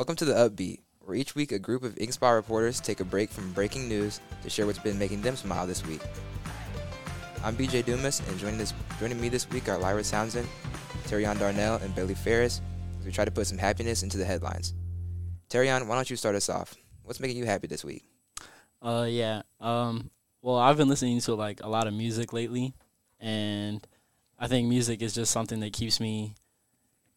Welcome to the Upbeat, where each week a group of InkSpot reporters take a break from breaking news to share what's been making them smile this week. I'm BJ Dumas, and joining, this, joining me this week are Lyra Townsend, Terrion Darnell, and Bayli Ferris as we try to put some happiness into the headlines. Terrion, why don't you start us off? What's making you happy this week? Uh, yeah. Um, well, I've been listening to like a lot of music lately, and I think music is just something that keeps me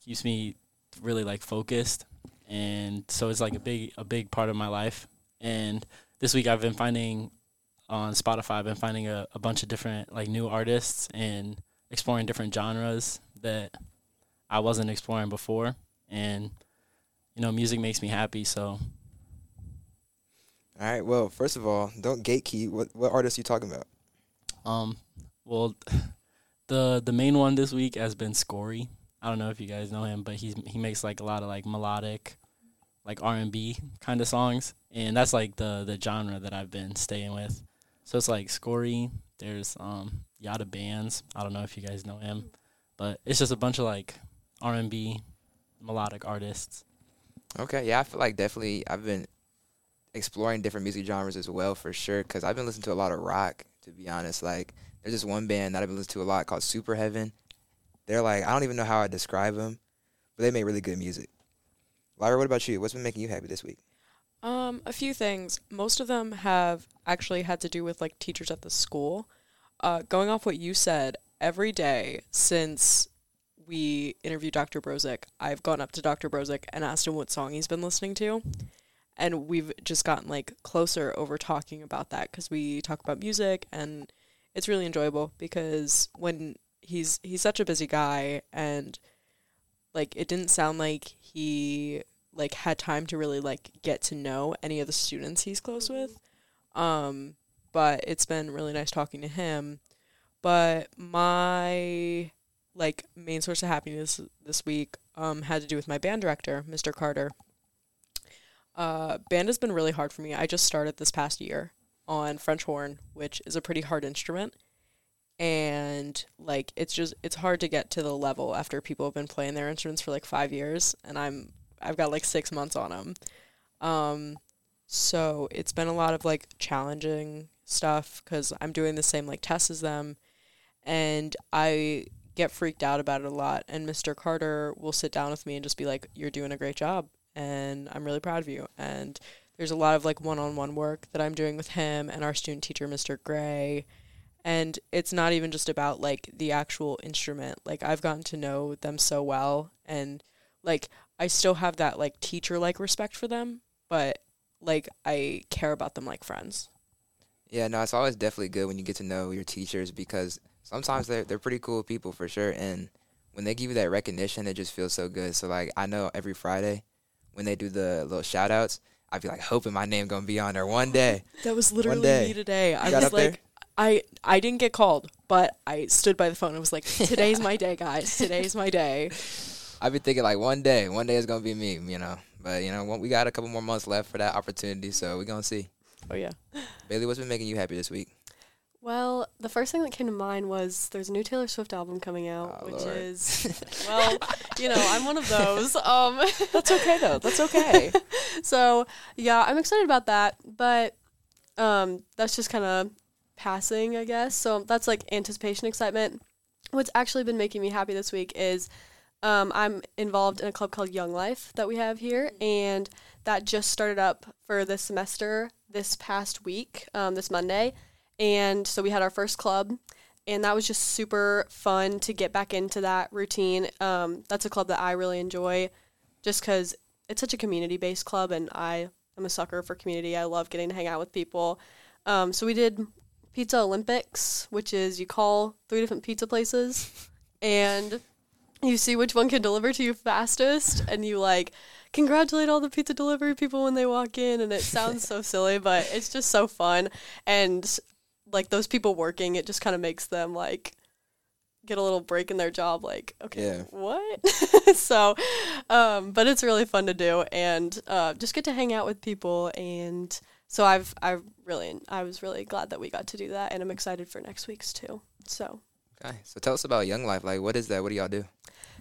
keeps me really like focused, and so it's like a big a big part of my life. And this week I've been finding on Spotify, I've been finding a, a bunch of different like new artists and exploring different genres that I wasn't exploring before, and you know, music makes me happy. So All right. Well, first of all, don't gatekeep. What what artists are you talking about? Um, well, the the main one this week has been Scorey. I don't know if you guys know him, but he's he makes like a lot of like melodic, like R and B kind of songs, and that's like the the genre that I've been staying with. So it's like Scorey. There's um Yada Bands. I don't know if you guys know him, but it's just a bunch of like R and B melodic artists. Okay, yeah, I feel like definitely I've been exploring different music genres as well for sure. Cause I've been listening to a lot of rock. To be honest, like there's this one band that I've been listening to a lot called Superheaven. They're like I don't even know how I describe them, but they make really good music. Lyra, what about you? What's been making you happy this week? Um, a few things. Most of them have actually had to do with like teachers at the school. Uh, going off what you said, every day since we interviewed Dr. Zbrozek, I've gone up to Dr. Zbrozek and asked him what song he's been listening to. And we've just gotten like closer over talking about that because we talk about music and it's really enjoyable because when he's he's such a busy guy and like it didn't sound like he like had time to really like get to know any of the students he's close with. Um, but it's been really nice talking to him. But my like main source of happiness this week um had to do with my band director, Mr. Carter. Uh, band has been really hard for me. I just started this past year on French horn, which is a pretty hard instrument. And like it's just it's hard to get to the level after people have been playing their instruments for like 5 years and I'm I've got like 6 months on them. Um so it's been a lot of like challenging stuff cuz I'm doing the same like tests as them and I get freaked out about it a lot and Mr. Carter will sit down with me and just be like you're doing a great job and I'm really proud of you and there's a lot of like one-on-one work that I'm doing with him and our student teacher Mr. Gray and it's not even just about like the actual instrument like I've gotten to know them so well and like I still have that like teacher like respect for them but like I care about them like friends Yeah, no, it's always definitely good when you get to know your teachers because sometimes they're they're pretty cool people for sure, and when they give you that recognition, it just feels so good. So like I know every Friday when they do the little shout outs, I be like hoping my name gonna be on there one day. that was literally me today I got was up there? Like I I didn't get called but I stood by the phone and was like today's my day guys today's my day I've been thinking like one day, one day is gonna be me, you know. But you know, we got a couple more months left for that opportunity, so we gonna see. oh yeah Bayli, what's been making you happy this week? Well, the first thing that came to mind was there's a new Taylor Swift album coming out, Oh, which Lord. is well, you know, I'm one of those. Um, that's okay though that's okay so yeah, I'm excited about that, but um, that's just kind of passing, I guess. So that's like anticipation, excitement. What's actually been making me happy this week is um, I'm involved in a club called Young Life that we have here, and that just started up for this semester this past week, um, this Monday. And so we had our first club, and that was just super fun to get back into that routine. Um, that's a club that I really enjoy just because it's such a community based club, and I am a sucker for community. I love getting to hang out with people. Um, so we did Pizza Olympics, which is you call three different pizza places and you see which one can deliver to you fastest, and you like congratulate all the pizza delivery people when they walk in. And it sounds so silly, but it's just so fun. And like those people working, it just kind of makes them like get a little break in their job like okay Yeah. what so um but it's really fun to do and uh just get to hang out with people and so i've i really i was really glad that we got to do that and i'm excited for next week's too so Okay, so tell us about Young Life. Like, what is that? What do y'all do?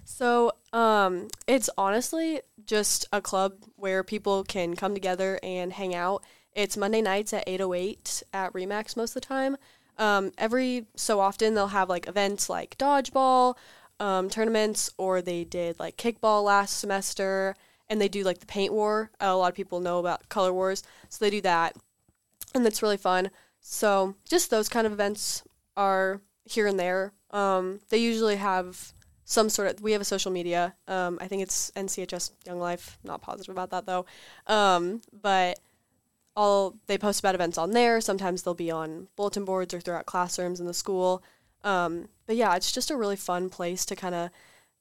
so Um, it's honestly just a club where people can come together and hang out. It's Monday nights at 808 at Remax most of the time. Um, every so often they'll have like events like dodgeball, um, tournaments, or they did like kickball last semester, and they do like the paint war. Uh, a lot of people know about color wars, so they do that, and that's really fun. So just those kind of events are here and there. Um, they usually have some sort of. We have a social media. Um, I think it's NCHS Young Life. Not positive about that though. Um, but all they post about events on there. Sometimes they'll be on bulletin boards or throughout classrooms in the school. Um, but yeah, it's just a really fun place to kind of.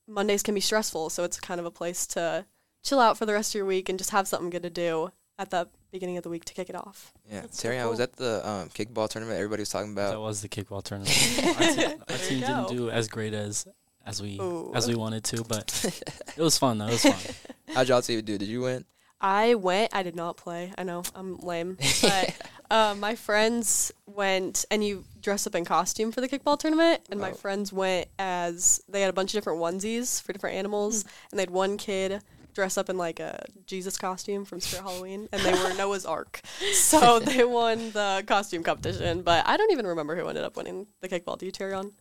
Mondays can be stressful, so it's kind of a place to chill out for the rest of your week and just have something good to do at the beginning of the week to kick it off. Yeah, That's so Terry, I was at the um, kickball tournament everybody was talking about That was the kickball tournament. our team, our team didn't do as great as as we Ooh. as we wanted to, but it was fun though. It was fun. How'd y'all team do? Did you win? I went. I did not play. I know I'm lame, but uh, my friends went, and you dress up in costume for the kickball tournament. And my Oh. friends went as they had a bunch of different onesies for different animals, and they had one kid dress up in like a Jesus costume from Spirit Halloween, and they were Noah's Ark. So they won the costume competition. But I don't even remember who ended up winning the kickball. Do you, Terrion?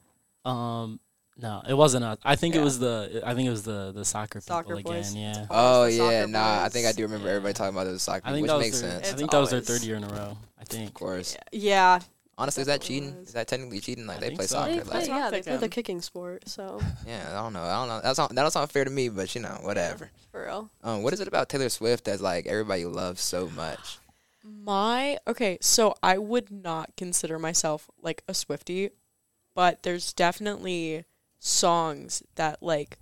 Um, no, it wasn't us. I think Yeah. it was the I think it was the the soccer, Soccer people boys. again. Yeah, Oh yeah, soccer nah. I think I do remember everybody talking about those soccer, I think which makes their, sense. I It's think that was their third year in a row. I think. Of course. Yeah, Honestly, is that cheating? was. Is that technically cheating? Like I they play so. soccer. they That's play, Like, yeah, they play the kicking sport. So yeah, I don't know. I don't know. That's not that don't sound fair to me, but you know, whatever. for real. Um, what is it about Taylor Swift that like everybody loves so much? My okay, so I would not consider myself like a Swiftie, but there's definitely songs that like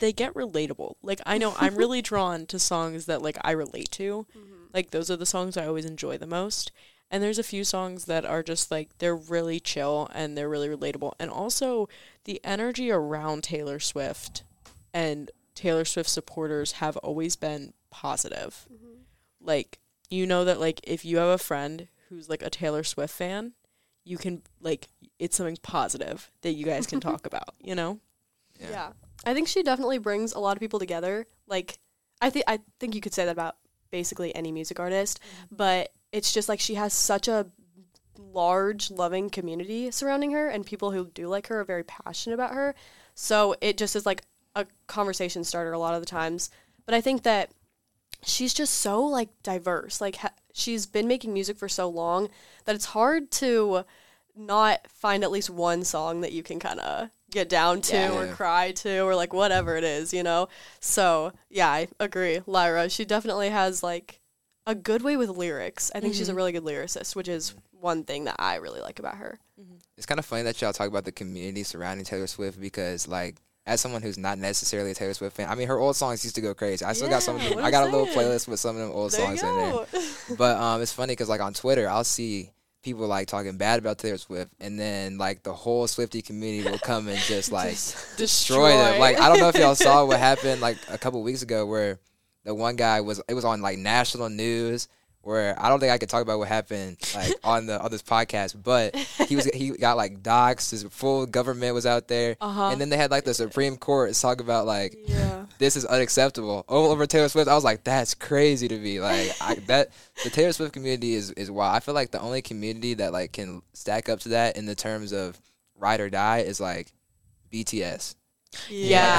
they get relatable. Like I know I'm really drawn to songs that like I relate to. Like those are the songs I always enjoy the most. And there's a few songs that are just like they're really chill and they're really relatable. And also the energy around Taylor Swift and Taylor Swift supporters have always been positive. Mm-hmm. Like you know that like if you have a friend who's like a Taylor Swift fan, you can like it's something positive that you guys can talk about, you know? Yeah. I think she definitely brings a lot of people together. Like I think I think you could say that about basically any music artist, mm-hmm. but it's just like she has such a large loving community surrounding her and people who do like her are very passionate about her. So it just is like a conversation starter a lot of the times. But I think that she's just so like diverse. Like ha- she's been making music for so long that it's hard to not find at least one song that you can kind of get down to Yeah. or cry to or like whatever it is, you know? So, yeah, I agree. Lyra, she definitely has like a good way with lyrics. I think she's a Mhm. really good lyricist, which is one thing that I really like about her. It's kind of funny that y'all talk about the community surrounding Taylor Swift because, like, as someone who's not necessarily a Taylor Swift fan, I mean, her old songs used to go crazy. I still got some of them. I I'm got a little saying. playlist with some of them old There songs in there. But um, it's funny because, like, on Twitter, I'll see people like talking bad about Taylor Swift, and then like the whole Swiftie community will come and just like destroy them. Like, I don't know if y'all saw what happened like a couple weeks ago, where the one guy was it was on like national news. Where I don't think I could talk about what happened like on the on this podcast, but he was he got like doxxed, His full government was out there, Uh-huh. and then they had like the Supreme Court talk about like yeah. this is unacceptable all over Taylor Swift. I was like, that's crazy to me. Like I, that the Taylor Swift community is is wild. I feel like the only community that like can stack up to that in the terms of ride or die is like BTS. Yeah.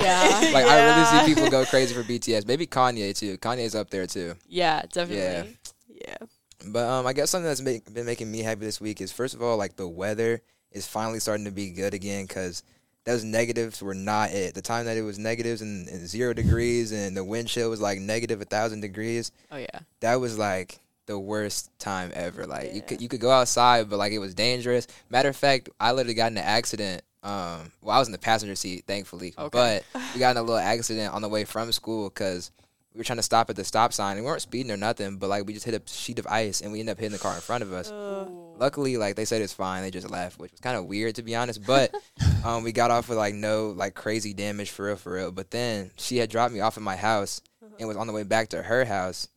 Yeah. Like I really see people go crazy for BTS. Maybe Kanye too. Kanye's up there too. Yeah, definitely. Yeah. yeah. But um, I guess something that's make, been making me happy this week is first of all, like the weather is finally starting to be good again because those negatives were not it. The time that it was negatives and, and zero degrees and the wind chill was like negative a thousand degrees. Oh yeah. That was like the worst time ever. Like you could you could go outside, but like it was dangerous. Matter of fact, I literally got in an accident. Um, well, I was in the passenger seat, thankfully, Okay. but we got in a little accident on the way from school because we were trying to stop at the stop sign and we weren't speeding or nothing, but like we just hit a sheet of ice and we ended up hitting the car in front of us. Uh, Luckily, like they said it's fine. They just left, which was kind of weird to be honest. But um, we got off with like no like crazy damage for real, for real. But then she had dropped me off at my house and was on the way back to her house,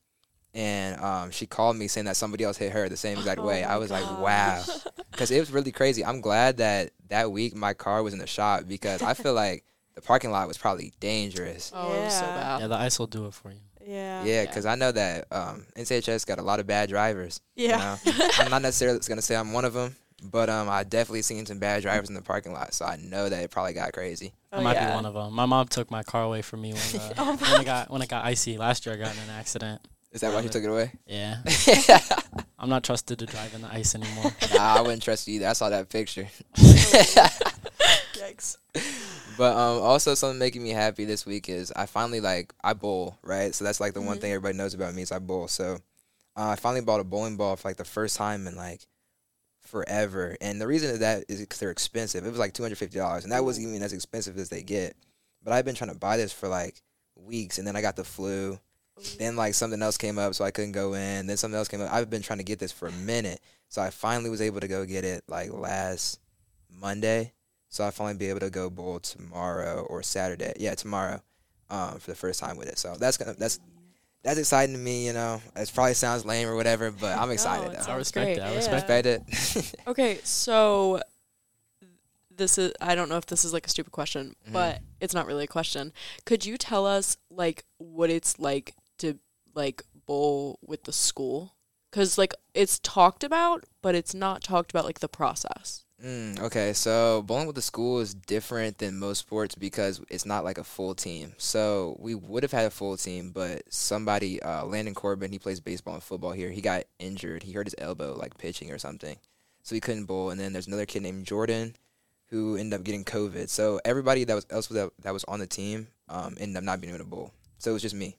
and um, she called me saying that somebody else hit her the same exact Oh way. I was like, wow, because it was really crazy. I'm glad that that week my car was in the shop because I feel like the parking lot was probably dangerous. Oh, it was so Yeah. bad. Yeah, the ice will do it for you. Yeah. Yeah, because I know that um, NCHS got a lot of bad drivers. you Yeah. know? I'm not necessarily going to say I'm one of them, but um, I definitely seen some bad drivers in the parking lot, so I know that it probably got crazy. I Oh, might yeah. be one of them. My mom took my car away from me when, uh, Oh, when it got when it got icy last year. I got in an accident. Is that why you took it away? Yeah, I'm not trusted to drive in the ice anymore. nah, I wouldn't trust you either. I saw that picture. Yikes. But um, also something making me happy this week is I finally like I bowl right, so that's like the one Mhm. thing everybody knows about me is I bowl. So uh, I finally bought a bowling ball for like the first time in like forever, and the reason of that is because they're expensive. It was like two hundred fifty dollars, and that wasn't even as expensive as they get. But I've been trying to buy this for like weeks, and then I got the flu. Then like something else came up, so I couldn't go in. Then something else came up. I've been trying to get this for a minute, so I finally was able to go get it like last Monday. So I finally be able to go bowl tomorrow or Saturday. Yeah, tomorrow, um, for the first time with it. So that's gonna that's that's exciting to me. You know, it probably sounds lame or whatever, but I'm excited. it though. I respect great. it. I Yeah. respect. Respect it. Okay, so this is I don't know if this is like a stupid question, Mhm. but it's not really a question. Could you tell us like what it's like to like bowl with the school? Cuz like it's talked about, but it's not talked about like the process. Mm, okay, so bowling with the school is different than most sports because it's not like a full team. So we would have had a full team, but somebody, uh, Landon Corbin, he plays baseball and football here. He got injured. He hurt his elbow like pitching or something, so he couldn't bowl. And then there's another kid named Jordan, who ended up getting COVID. So everybody that was else that was on the team um, ended up not being able to bowl. So it was just me.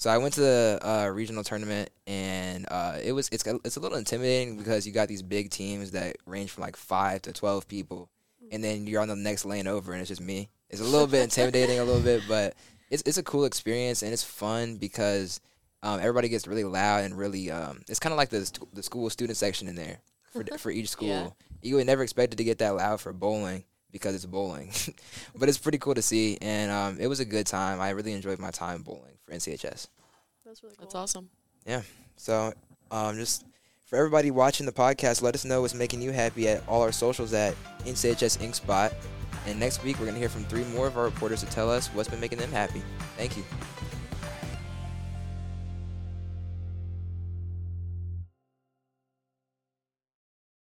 So I went to the uh, regional tournament, and uh, it was it's it's a little intimidating because you got these big teams that range from like five to twelve people, and then you're on the next lane over, and it's just me. It's a little bit intimidating, a little bit, but it's it's a cool experience and it's fun because um, everybody gets really loud and really um, it's kind of like the the school student section in there for for each school. Yeah. You would never expect it to get that loud for bowling because it's bowling, but it's pretty cool to see, and um, it was a good time. I really enjoyed my time bowling for NCHS. That's really cool. That's awesome. Yeah. So, um, just for everybody watching the podcast, let us know what's making you happy at all our socials at NCHS Ink Spot. And next week, we're going to hear from three more of our reporters to tell us what's been making them happy. Thank you.